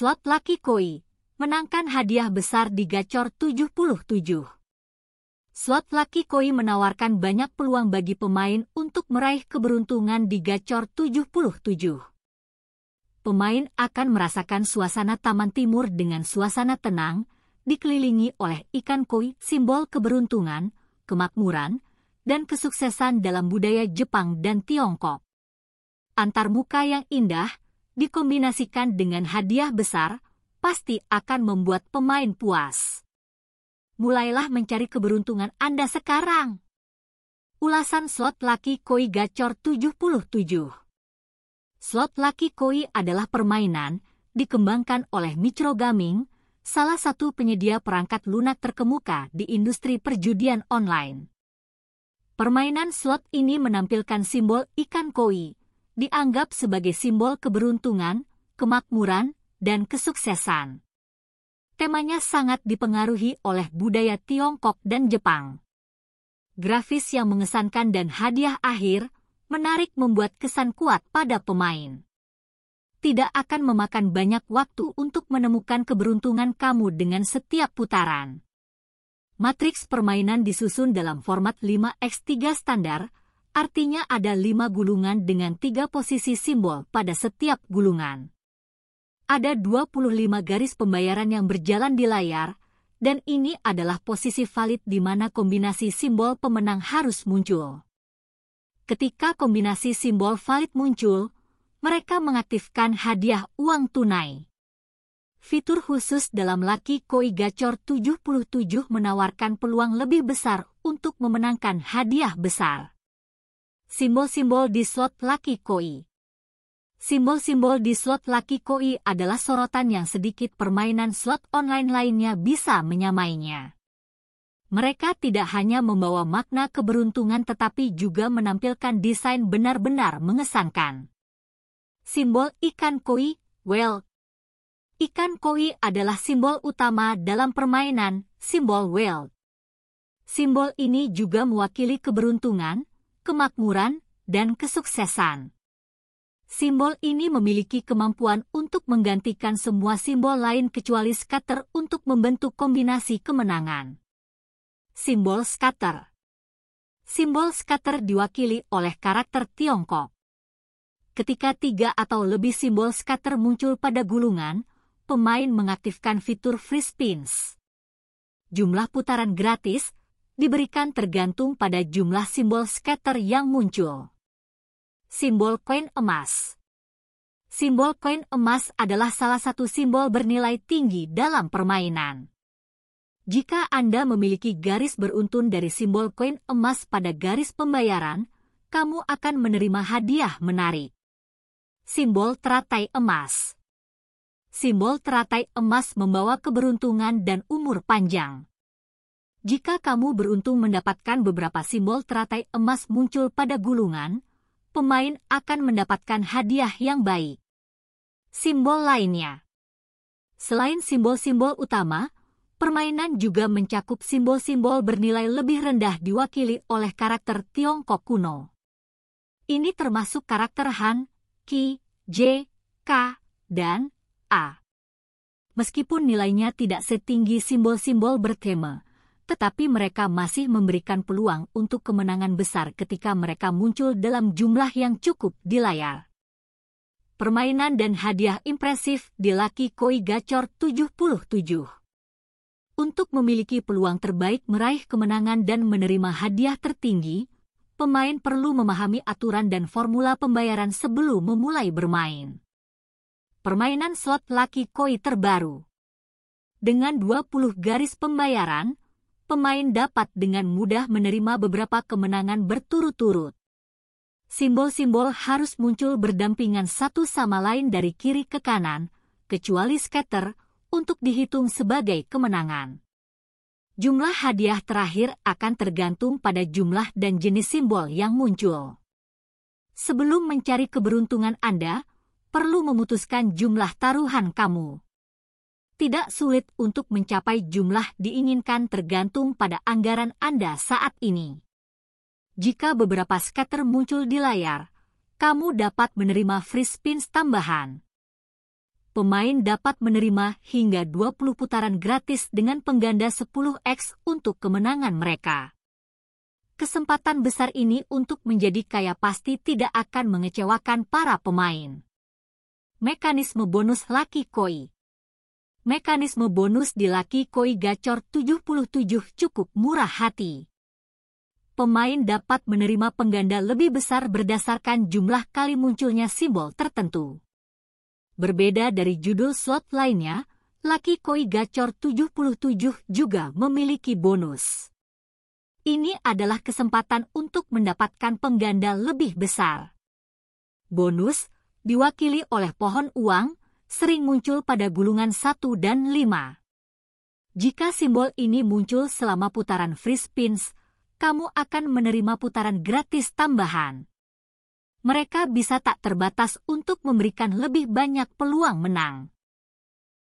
Slot Lucky Koi menangkan hadiah besar di Gacor 77. Slot Lucky Koi menawarkan banyak peluang bagi pemain untuk meraih keberuntungan di Gacor 77. Pemain akan merasakan suasana Taman Timur dengan suasana tenang, dikelilingi oleh ikan koi, simbol keberuntungan, kemakmuran, dan kesuksesan dalam budaya Jepang dan Tiongkok. Antar muka yang indah, dikombinasikan dengan hadiah besar, pasti akan membuat pemain puas. Mulailah mencari keberuntungan Anda sekarang. Ulasan slot Lucky Koi Gacor 77 Slot Lucky Koi adalah permainan dikembangkan oleh Micro Gaming, salah satu penyedia perangkat lunak terkemuka di industri perjudian online. Permainan slot ini menampilkan simbol ikan koi, dianggap sebagai simbol keberuntungan, kemakmuran, dan kesuksesan. Temanya sangat dipengaruhi oleh budaya Tiongkok dan Jepang. Grafis yang mengesankan dan hadiah akhir menarik membuat kesan kuat pada pemain. Tidak akan memakan banyak waktu untuk menemukan keberuntungan kamu dengan setiap putaran. Matriks permainan disusun dalam format 5x3 standar, artinya ada lima gulungan dengan tiga posisi simbol pada setiap gulungan. Ada 25 garis pembayaran yang berjalan di layar, dan ini adalah posisi valid di mana kombinasi simbol pemenang harus muncul. Ketika kombinasi simbol valid muncul, mereka mengaktifkan hadiah uang tunai. Fitur khusus dalam Lucky Koi Gacor 77 menawarkan peluang lebih besar untuk memenangkan hadiah besar. Simbol-simbol di slot Lucky Koi Simbol-simbol di slot Lucky Koi adalah sorotan yang sedikit permainan slot online lainnya bisa menyamainya. Mereka tidak hanya membawa makna keberuntungan tetapi juga menampilkan desain benar-benar mengesankan. Simbol ikan koi, whale. Ikan koi adalah simbol utama dalam permainan, simbol whale. Simbol ini juga mewakili keberuntungan, kemakmuran, dan kesuksesan. Simbol ini memiliki kemampuan untuk menggantikan semua simbol lain kecuali scatter untuk membentuk kombinasi kemenangan. Simbol scatter Simbol scatter diwakili oleh karakter Tiongkok. Ketika tiga atau lebih simbol scatter muncul pada gulungan, pemain mengaktifkan fitur free spins. Jumlah putaran gratis diberikan tergantung pada jumlah simbol scatter yang muncul. Simbol koin emas Simbol koin emas adalah salah satu simbol bernilai tinggi dalam permainan. Jika Anda memiliki garis beruntun dari simbol koin emas pada garis pembayaran, kamu akan menerima hadiah menarik. Simbol teratai emas Simbol teratai emas membawa keberuntungan dan umur panjang. Jika kamu beruntung mendapatkan beberapa simbol teratai emas muncul pada gulungan, pemain akan mendapatkan hadiah yang baik. Simbol lainnya Selain simbol-simbol utama, permainan juga mencakup simbol-simbol bernilai lebih rendah diwakili oleh karakter Tiongkok kuno. Ini termasuk karakter Han, Qi, J, K, dan A. Meskipun nilainya tidak setinggi simbol-simbol bertema, tetapi mereka masih memberikan peluang untuk kemenangan besar ketika mereka muncul dalam jumlah yang cukup di layar. Permainan dan hadiah impresif di Lucky Koi Gacor 77. Untuk memiliki peluang terbaik meraih kemenangan dan menerima hadiah tertinggi, pemain perlu memahami aturan dan formula pembayaran sebelum memulai bermain. Permainan slot Lucky Koi terbaru. Dengan 20 garis pembayaran, pemain dapat dengan mudah menerima beberapa kemenangan berturut-turut. Simbol-simbol harus muncul berdampingan satu sama lain dari kiri ke kanan, kecuali scatter, untuk dihitung sebagai kemenangan. Jumlah hadiah terakhir akan tergantung pada jumlah dan jenis simbol yang muncul. Sebelum mencari keberuntungan Anda, perlu memutuskan jumlah taruhan kamu tidak sulit untuk mencapai jumlah diinginkan tergantung pada anggaran Anda saat ini. Jika beberapa scatter muncul di layar, kamu dapat menerima free spins tambahan. pemain dapat menerima hingga 20 putaran gratis dengan pengganda 10x untuk kemenangan mereka. Kesempatan besar ini untuk menjadi kaya pasti tidak akan mengecewakan para pemain. Mekanisme bonus Lucky Koi Mekanisme bonus di Lucky Koi Gacor 77 cukup murah hati. Pemain dapat menerima pengganda lebih besar berdasarkan jumlah kali munculnya simbol tertentu. Berbeda dari judul slot lainnya, Lucky Koi Gacor 77 juga memiliki bonus. Ini adalah kesempatan untuk mendapatkan pengganda lebih besar. Bonus, diwakili oleh pohon uang, sering muncul pada gulungan 1 dan 5. Jika simbol ini muncul selama putaran free spins, kamu akan menerima putaran gratis tambahan mereka bisa tak terbatas untuk memberikan lebih banyak peluang menang.